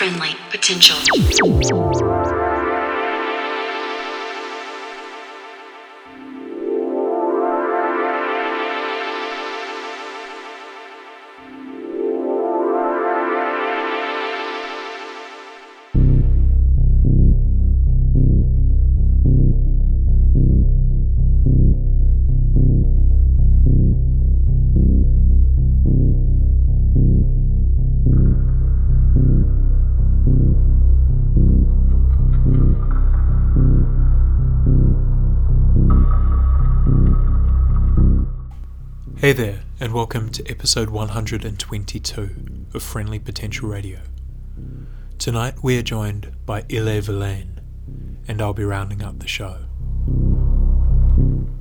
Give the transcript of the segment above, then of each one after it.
friendly potential. Hey there, and welcome to episode 122 of Friendly Potential Radio. Tonight we are joined by Il Est Vilaine, and I'll be rounding up the show.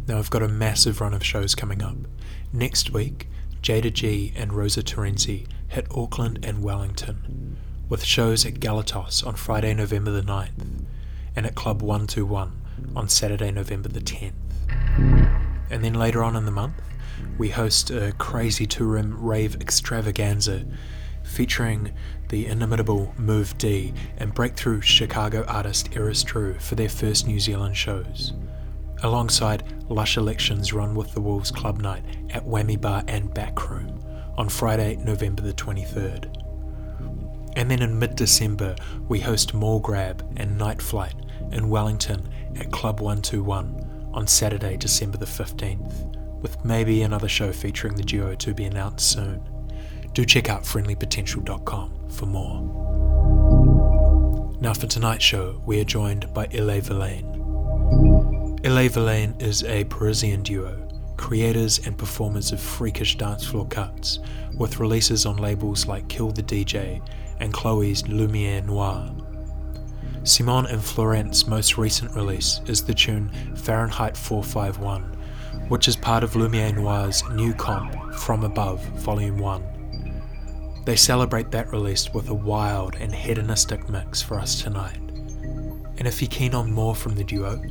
Now I've got a massive run of shows coming up. Next week, Jayda G and Rosa Terenzi hit Auckland and Wellington, with shows at Galatos on Friday, November the 9th, and at Club 121 on Saturday, November the 10th. And then later on in the month, we host a crazy two room rave extravaganza featuring the inimitable Move D and breakthrough Chicago artist Eris Drew for their first New Zealand shows. Alongside Lush Elections Run with the Wolves Club Night at Whammy Bar and Backroom on Friday, November the 23rd. And then in mid December, we host Mall Grab and Night Flight in Wellington at Club 121 on Saturday, December the 15th with maybe another show featuring the duo to be announced soon. Do check out friendlypotential.com for more. Now, for tonight's show, we are joined by Ile Verlaine. Il Est Vilaine is a Parisian duo, creators and performers of freakish dance floor cuts, with releases on labels like Kill the DJ and Chloe's Lumiere Noire. Simon and Florence's most recent release is the tune Fahrenheit 451 which is part of Lumiere Noire's new comp, From Above, Volume 1. They celebrate that release with a wild and hedonistic mix for us tonight. And if you're keen on more from the duo,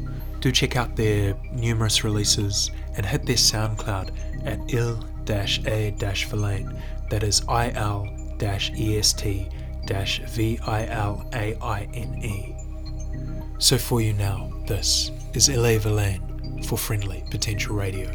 do check out their numerous releases and hit their SoundCloud at il-a-verlaine, that is I-L-E-S-T-V-I-L-A-I-N-E. So for you now, this is Il Est Vilaine for Friendly Potential Radio.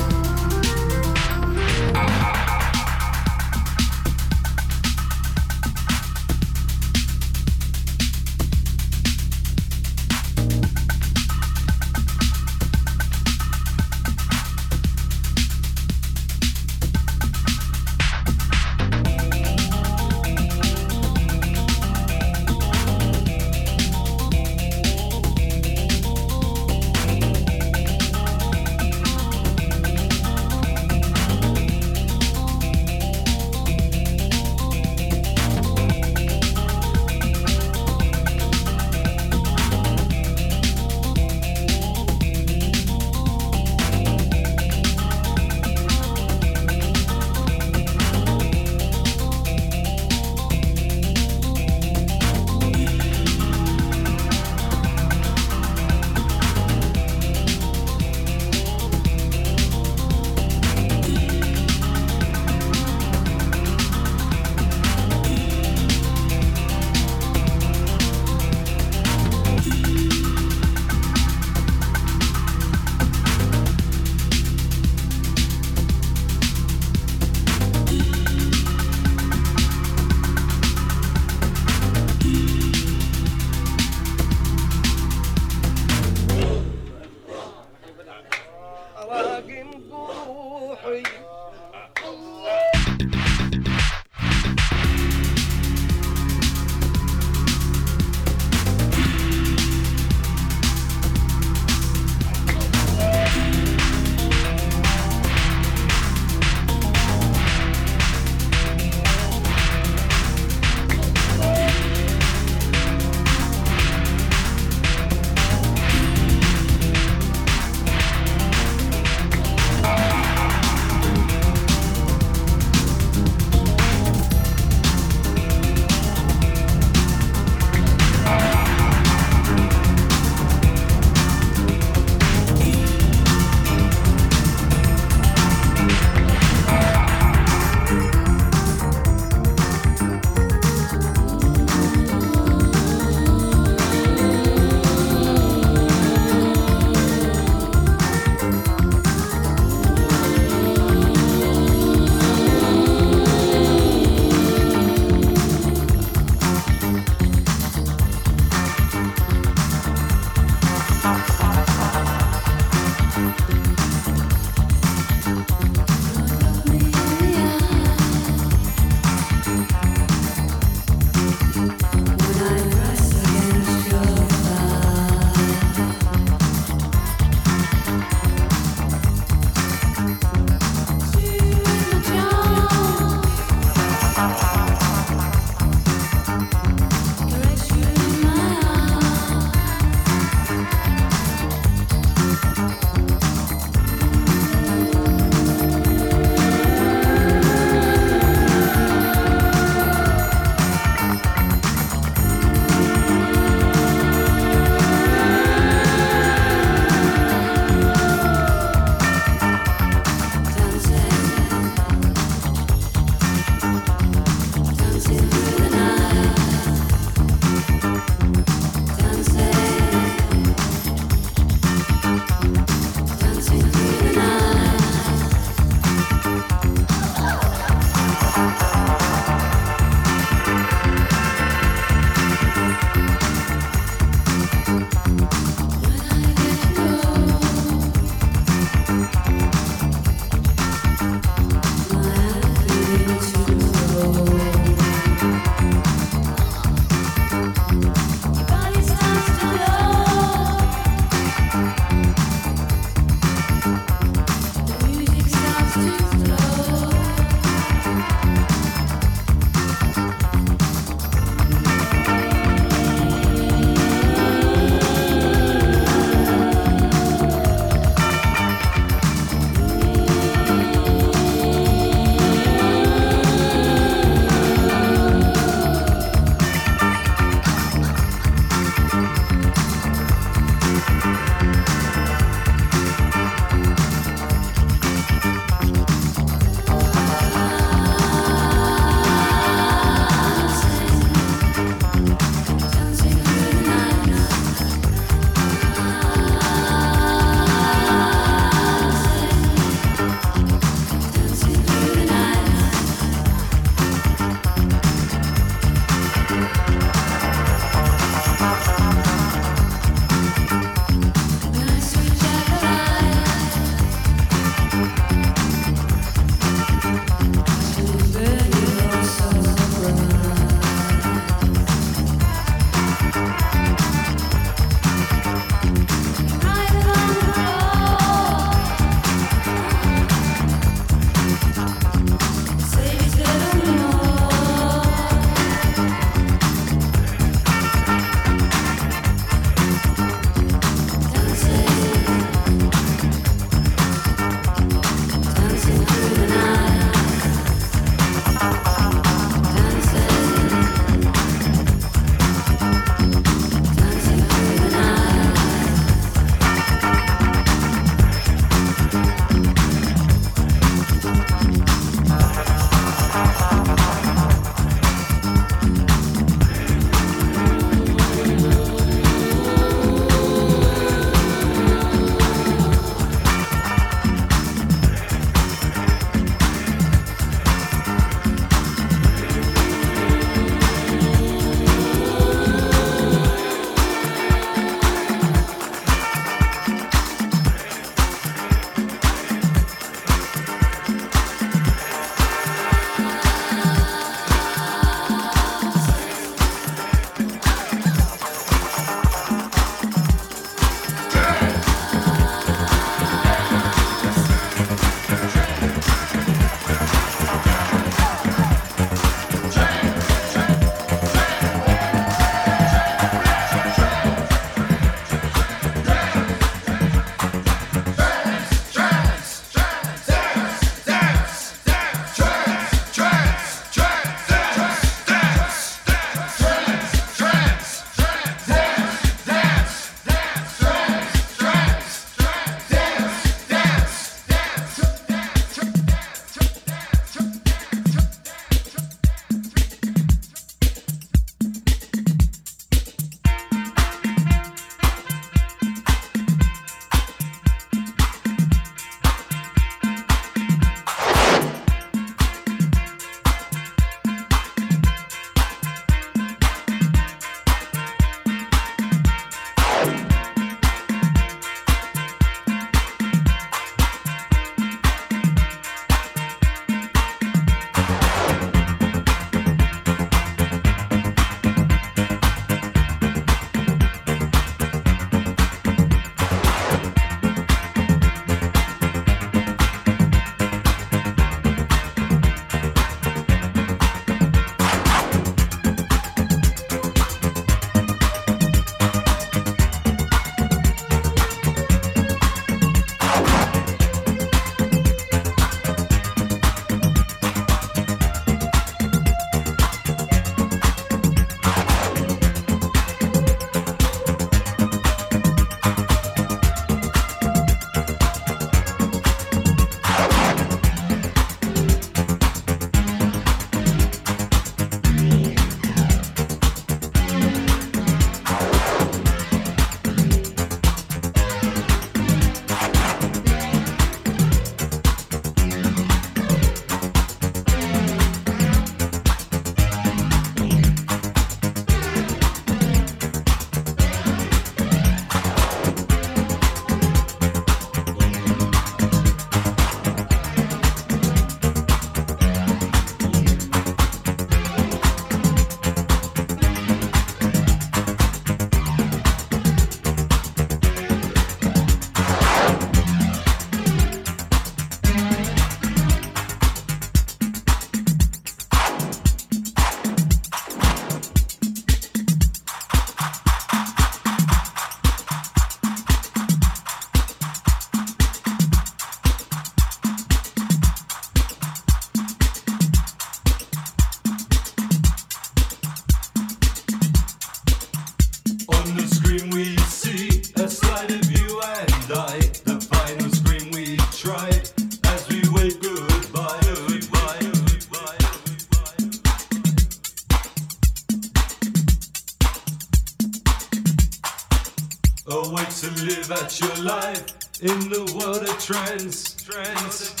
your life in the world of trends. Trends.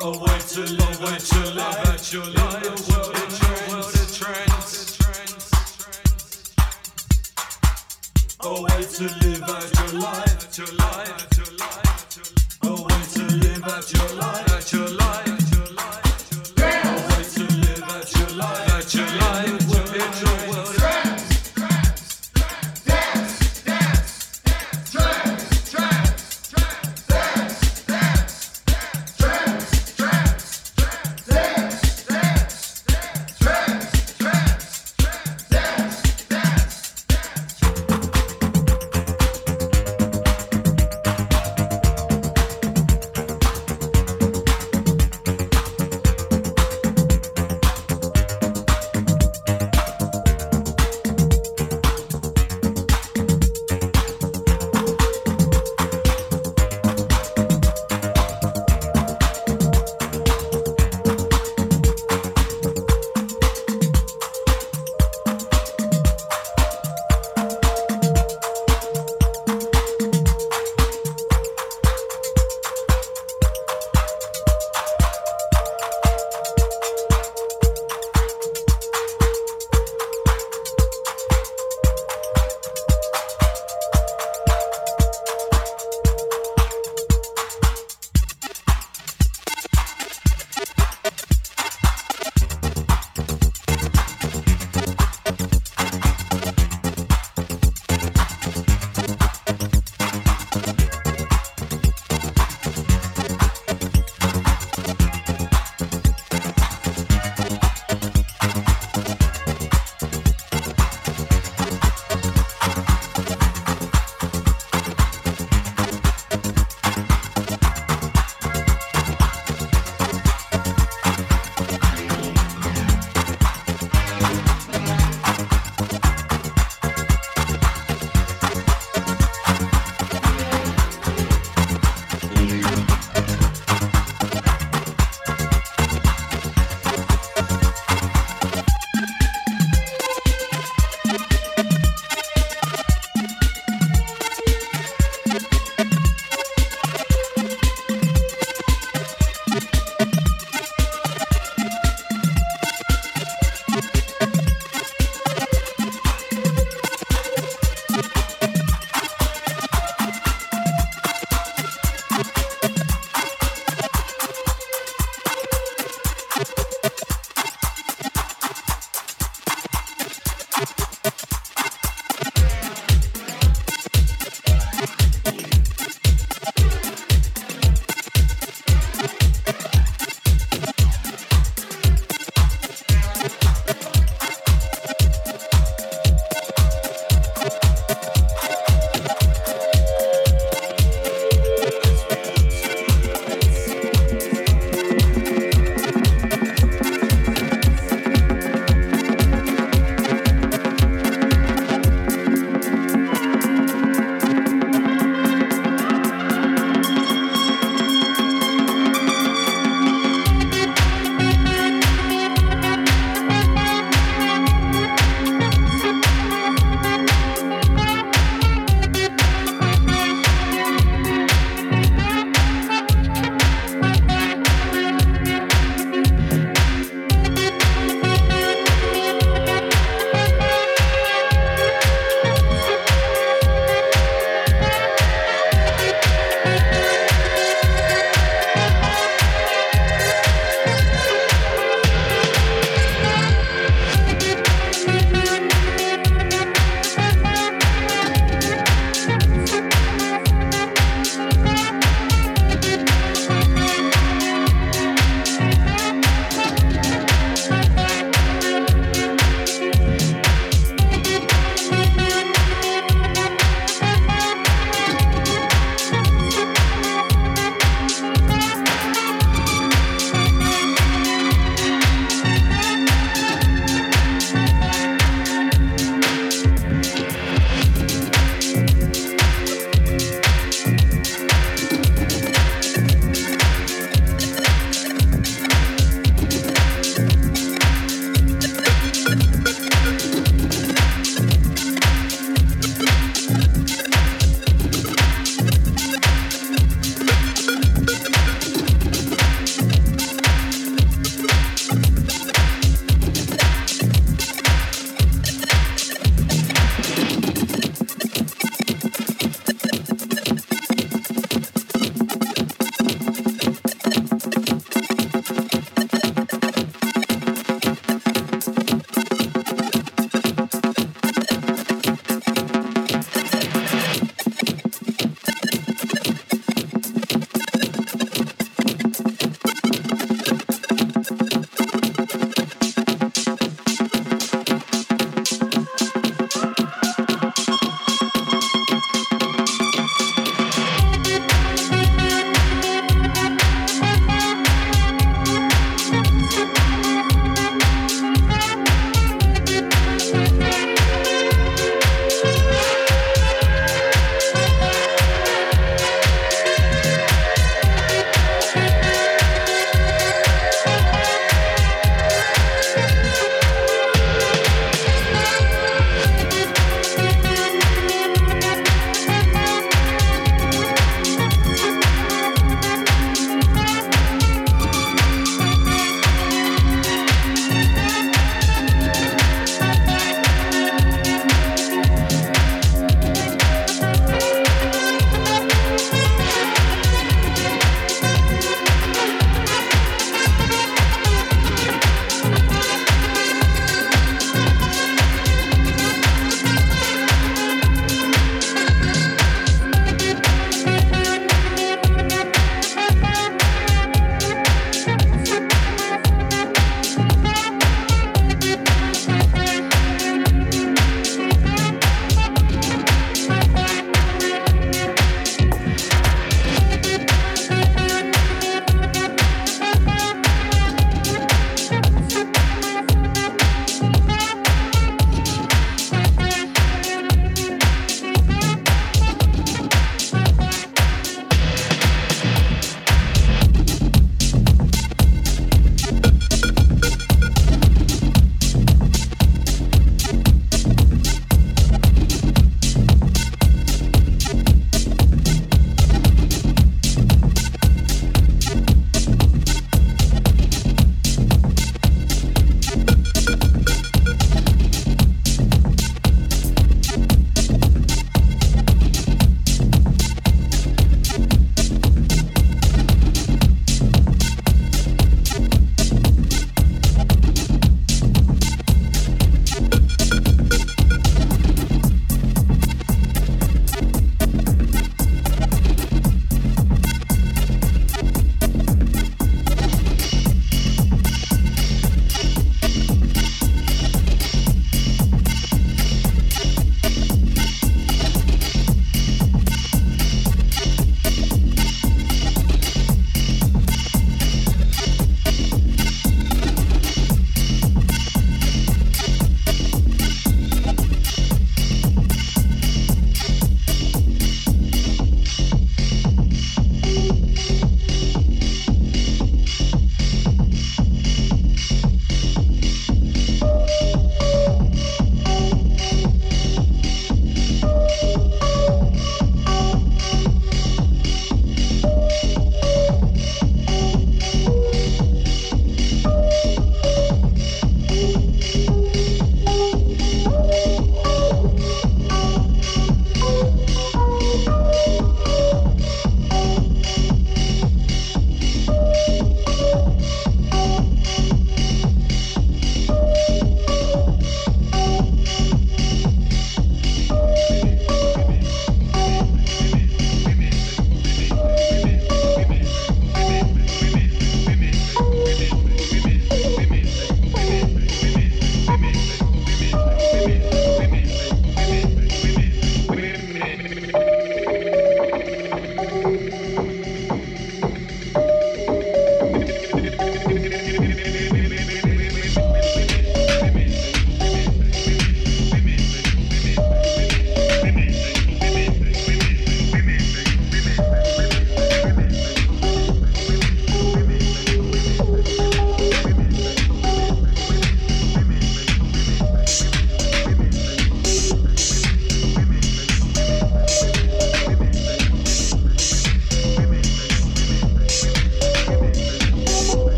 way to love, away to love at your life.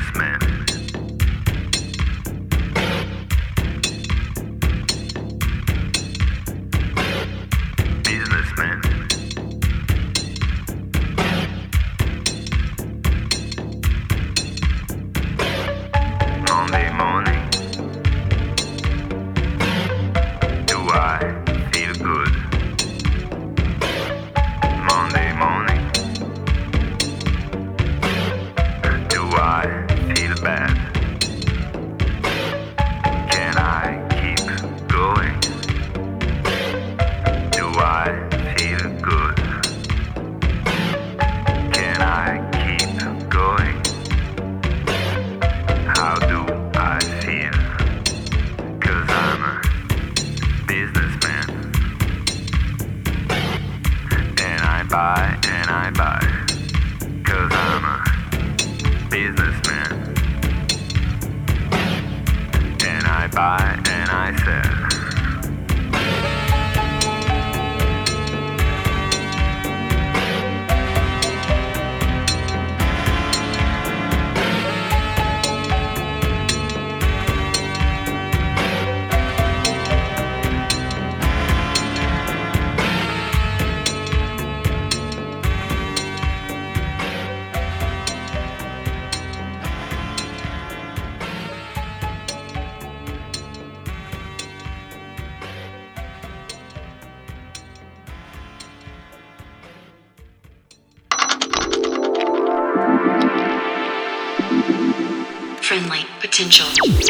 Businessman. Friendly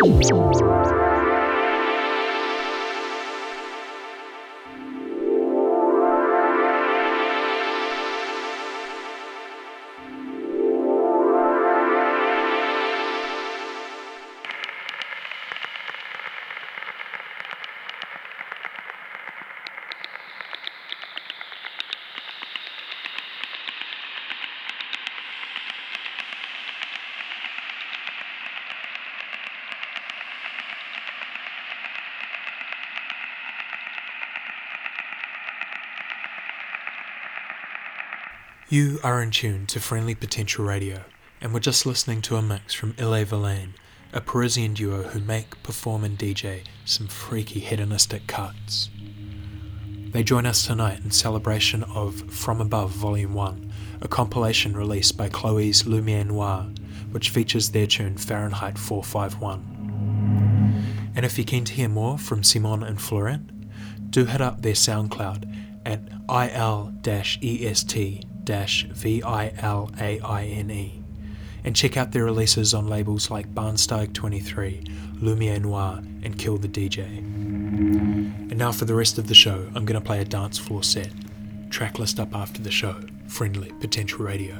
You are in tune to Friendly Potential Radio, and we're just listening to a mix from Il Est Vilaine, a Parisian duo who make, perform, and DJ some freaky hedonistic cuts. They join us tonight in celebration of From Above Volume 1, a compilation released by Chloe's Lumière Noire, which features their tune Fahrenheit 451. And if you're keen to hear more from Simon and Florent, do hit up their SoundCloud at il-est-vilaine and check out their releases on labels like Barnsteig 23, Lumière Noire, and Kill the DJ. And now for the rest of the show, I'm going to play a dance floor set. Track list up after the show. Friendly Potential Radio.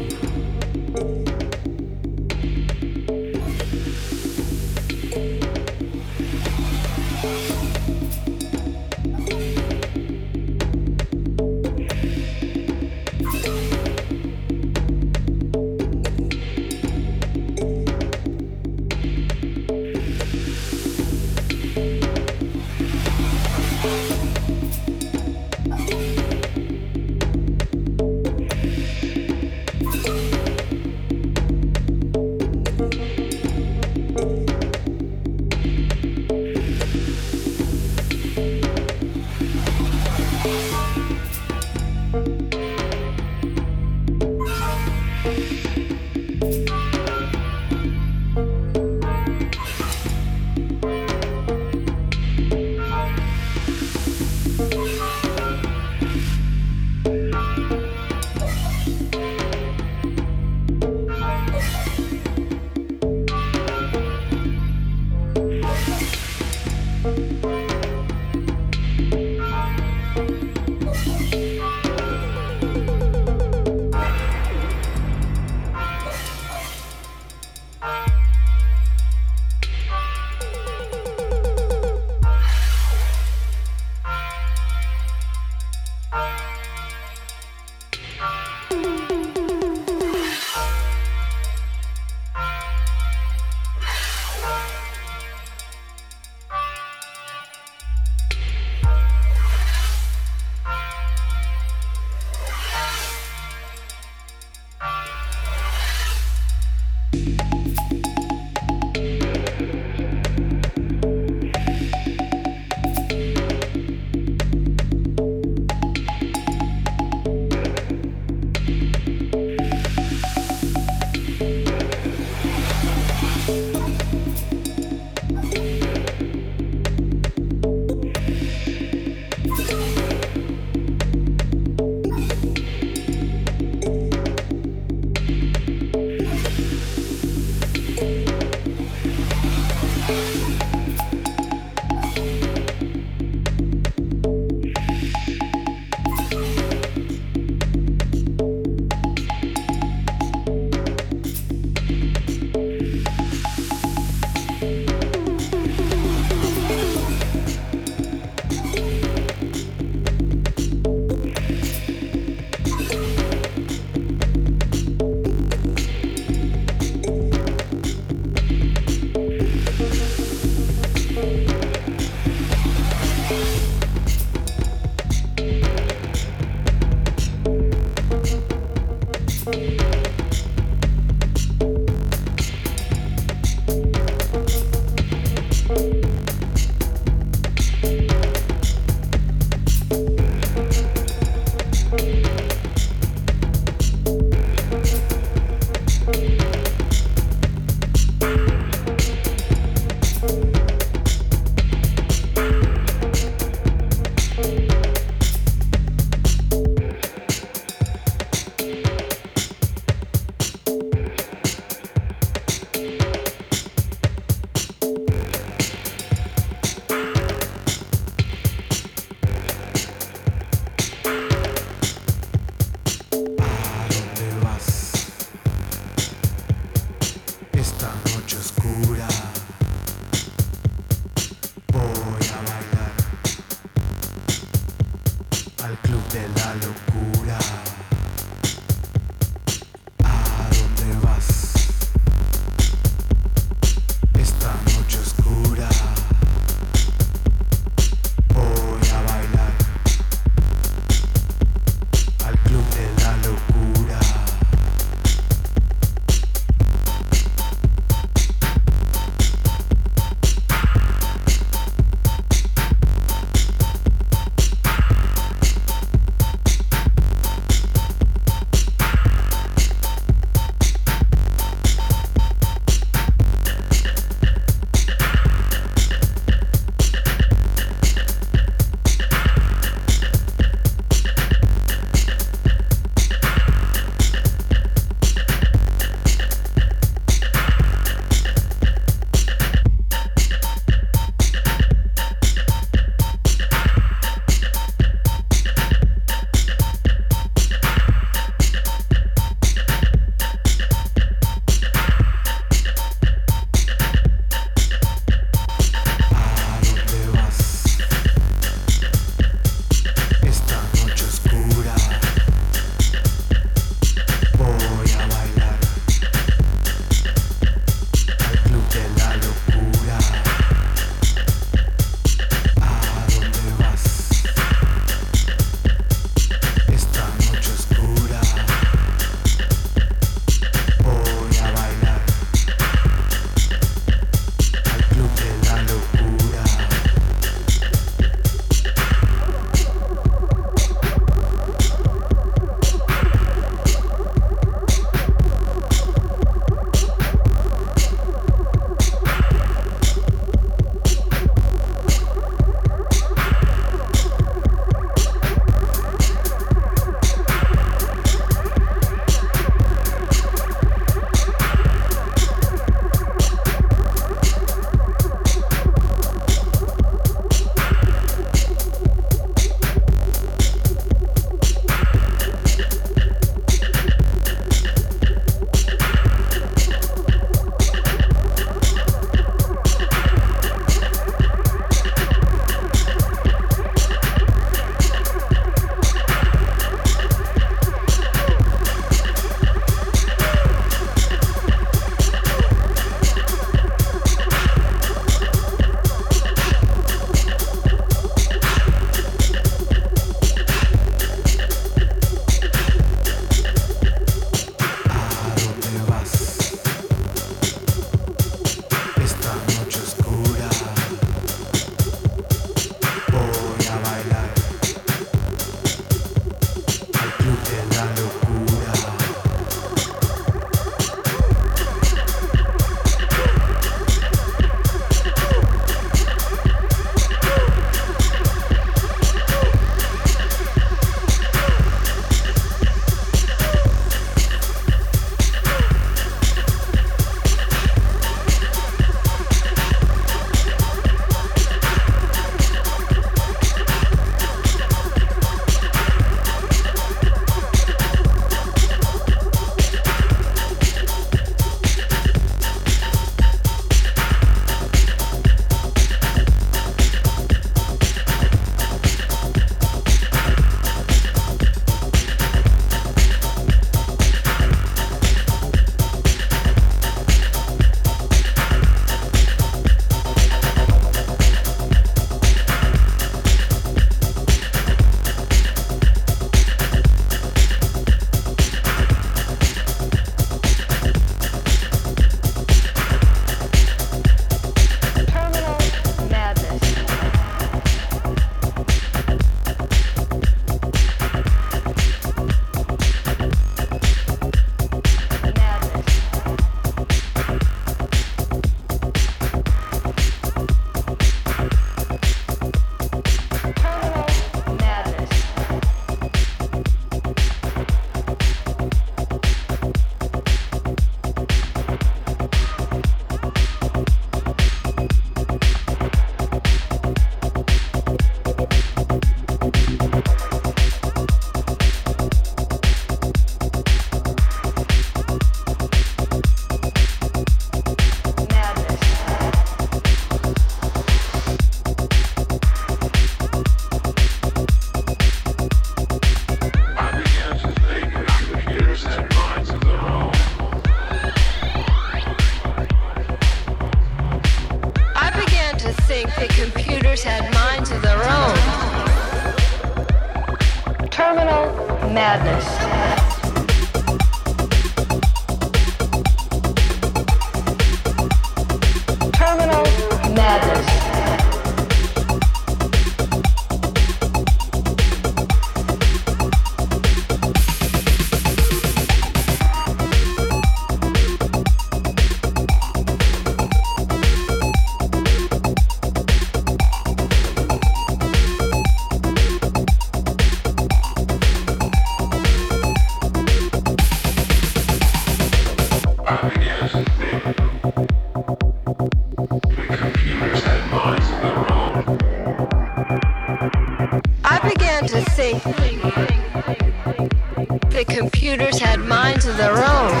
The computers had minds of their own.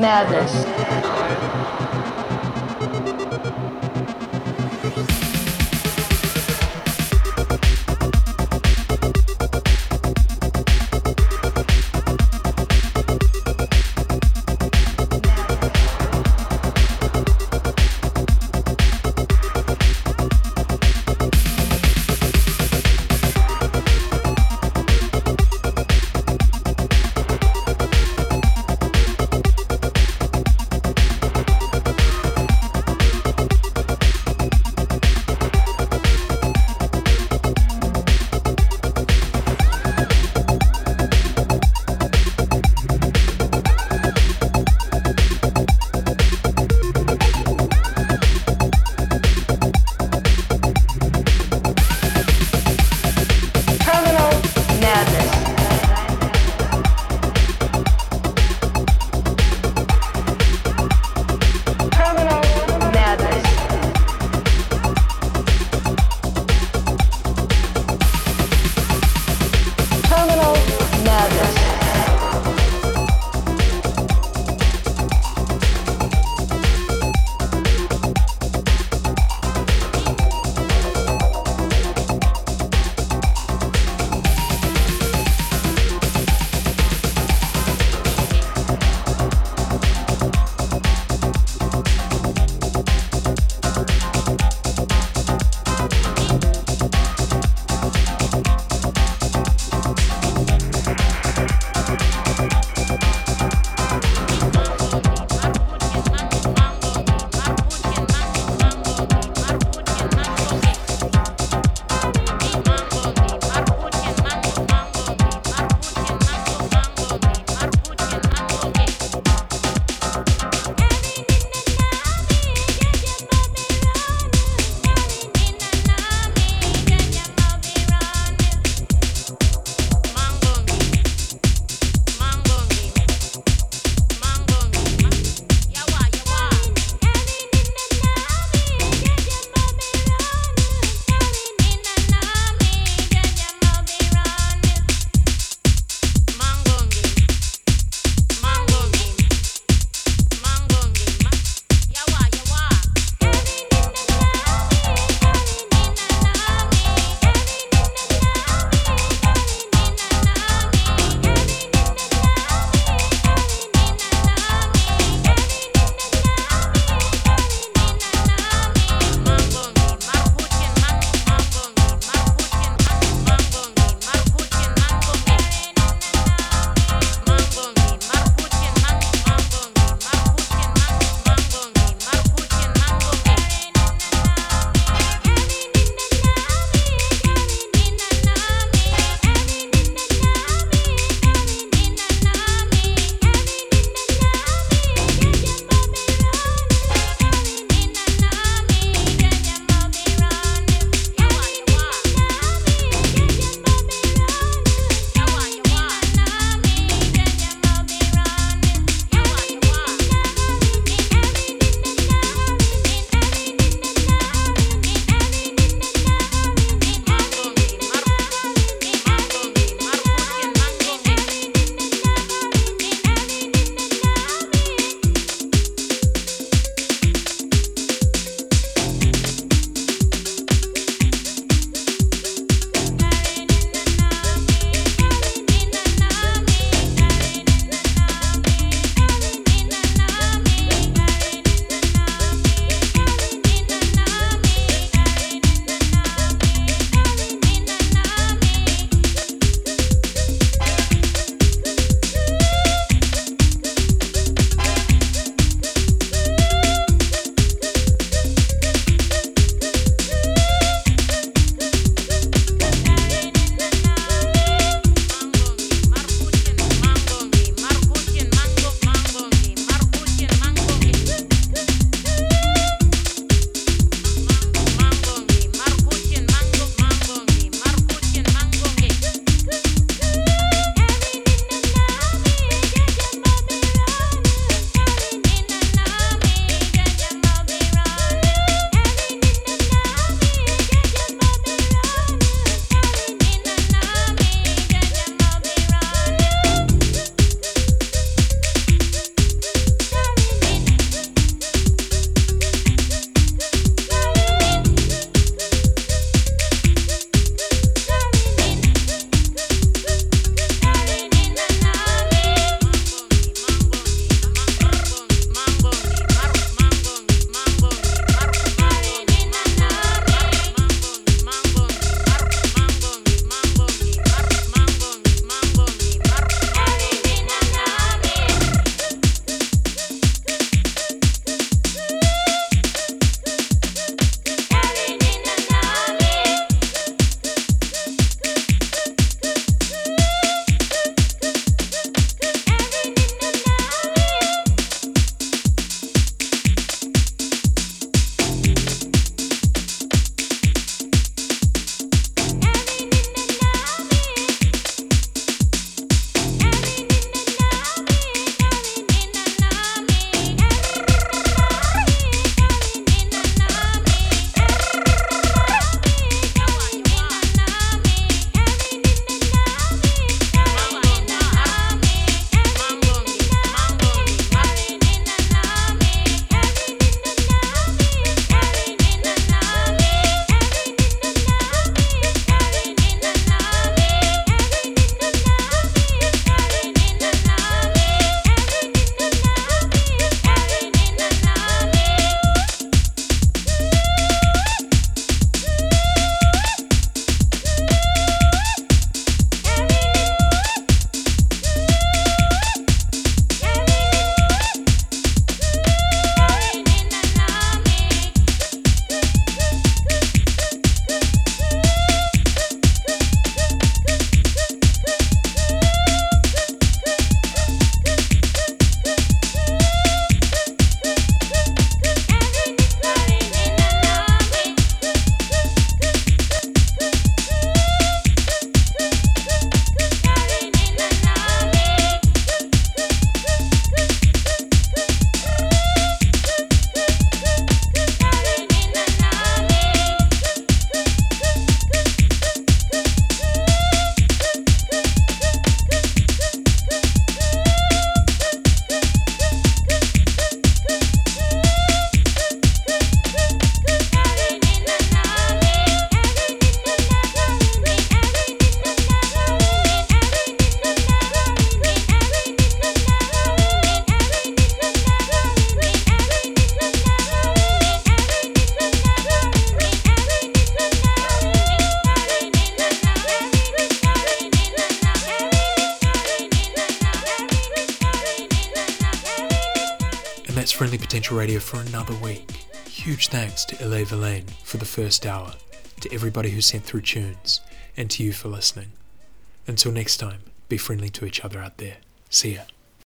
Medas. Radio for another week. Huge thanks to Il Est Vilaine for the first hour, to everybody who sent through tunes, and to you for listening. Until next time, be friendly to each other out there. See ya.